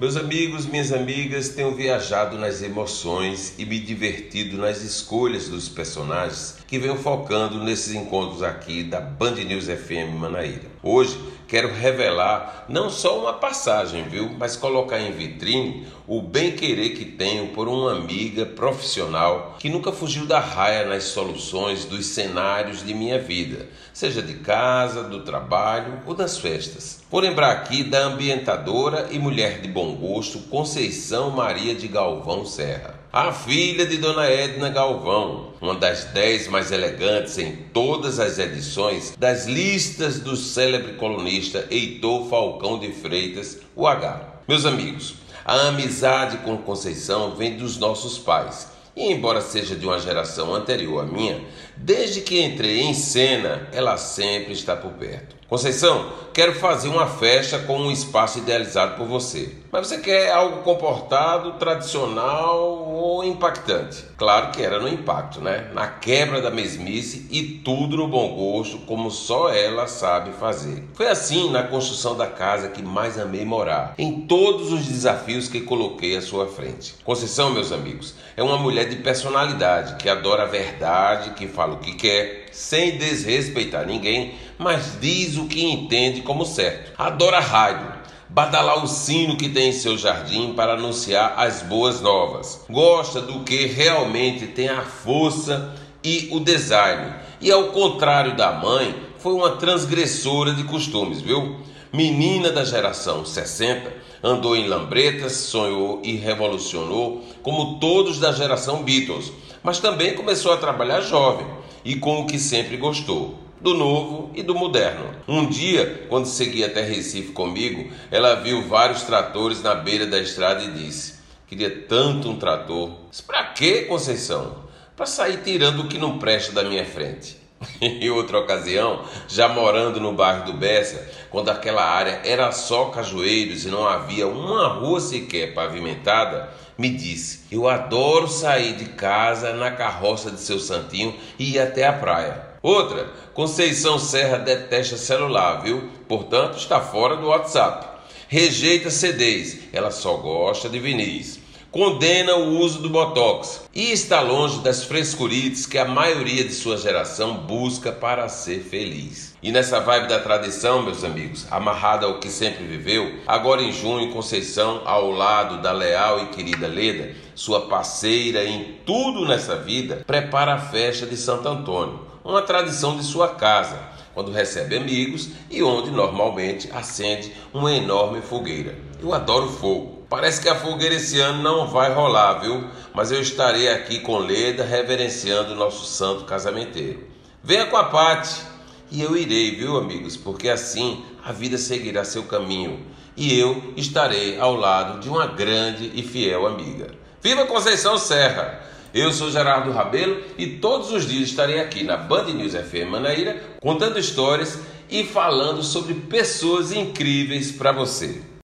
Meus amigos, minhas amigas, tenho viajado nas emoções e me divertido nas escolhas dos personagens que venho focando nesses encontros aqui da Band News FM Manaíra. Hoje quero revelar não só uma passagem, viu, mas colocar em vitrine o bem-querer que tenho por uma amiga profissional que nunca fugiu da raia nas soluções dos cenários de minha vida, seja de casa, do trabalho ou das festas. Vou lembrar aqui da ambientadora e mulher de bom gosto Conceição Maria de Galvão Serra a filha de Dona Edna Galvão, uma das dez mais elegantes em todas as edições das listas do célebre colunista Heitor Falcão de Freitas, o H. Meus amigos, a amizade com Conceição vem dos nossos pais. E embora seja de uma geração anterior à minha, desde que entrei em cena, ela sempre está por perto. Conceição, quero fazer uma festa com um espaço idealizado por você. Mas você quer algo comportado, tradicional ou impactante? Claro que era no impacto, né? Na quebra da mesmice e tudo no bom gosto, como só ela sabe fazer. Foi assim na construção da casa que mais amei morar, em todos os desafios que coloquei à sua frente. Conceição, meus amigos, é uma mulher de personalidade que adora a verdade, que fala o que quer, sem desrespeitar ninguém, mas diz o que entende como certo. Adora rádio, badalar o sino que tem em seu jardim para anunciar as boas novas. Gosta do que realmente tem a força e o design. E ao contrário da mãe, foi uma transgressora de costumes, viu? Menina da geração 60, andou em lambretas, sonhou e revolucionou, como todos da geração Beatles, mas também começou a trabalhar jovem e com o que sempre gostou do novo e do moderno. Um dia, quando seguia até Recife comigo, ela viu vários tratores na beira da estrada e disse: Queria tanto um trator. Para quê, Conceição? Para sair tirando o que não presta da minha frente. em outra ocasião, já morando no bairro do Bessa, quando aquela área era só cajueiros e não havia uma rua sequer pavimentada, me disse: Eu adoro sair de casa na carroça de seu santinho e ir até a praia. Outra, Conceição Serra detesta celular, viu? Portanto, está fora do WhatsApp. Rejeita CDs, ela só gosta de vinis. Condena o uso do Botox e está longe das frescurites que a maioria de sua geração busca para ser feliz. E nessa vibe da tradição, meus amigos, amarrada ao que sempre viveu, agora em junho, Conceição, ao lado da leal e querida Leda, sua parceira em tudo nessa vida, prepara a festa de Santo Antônio uma tradição de sua casa, quando recebe amigos e onde normalmente acende uma enorme fogueira. Eu adoro fogo. Parece que a fogueira esse ano não vai rolar, viu? Mas eu estarei aqui com Leda reverenciando o nosso santo casamenteiro. Venha com a Pati e eu irei, viu, amigos? Porque assim a vida seguirá seu caminho e eu estarei ao lado de uma grande e fiel amiga. Viva Conceição Serra! Eu sou Gerardo Rabelo e todos os dias estarei aqui na Band News FM Manaíra contando histórias e falando sobre pessoas incríveis para você.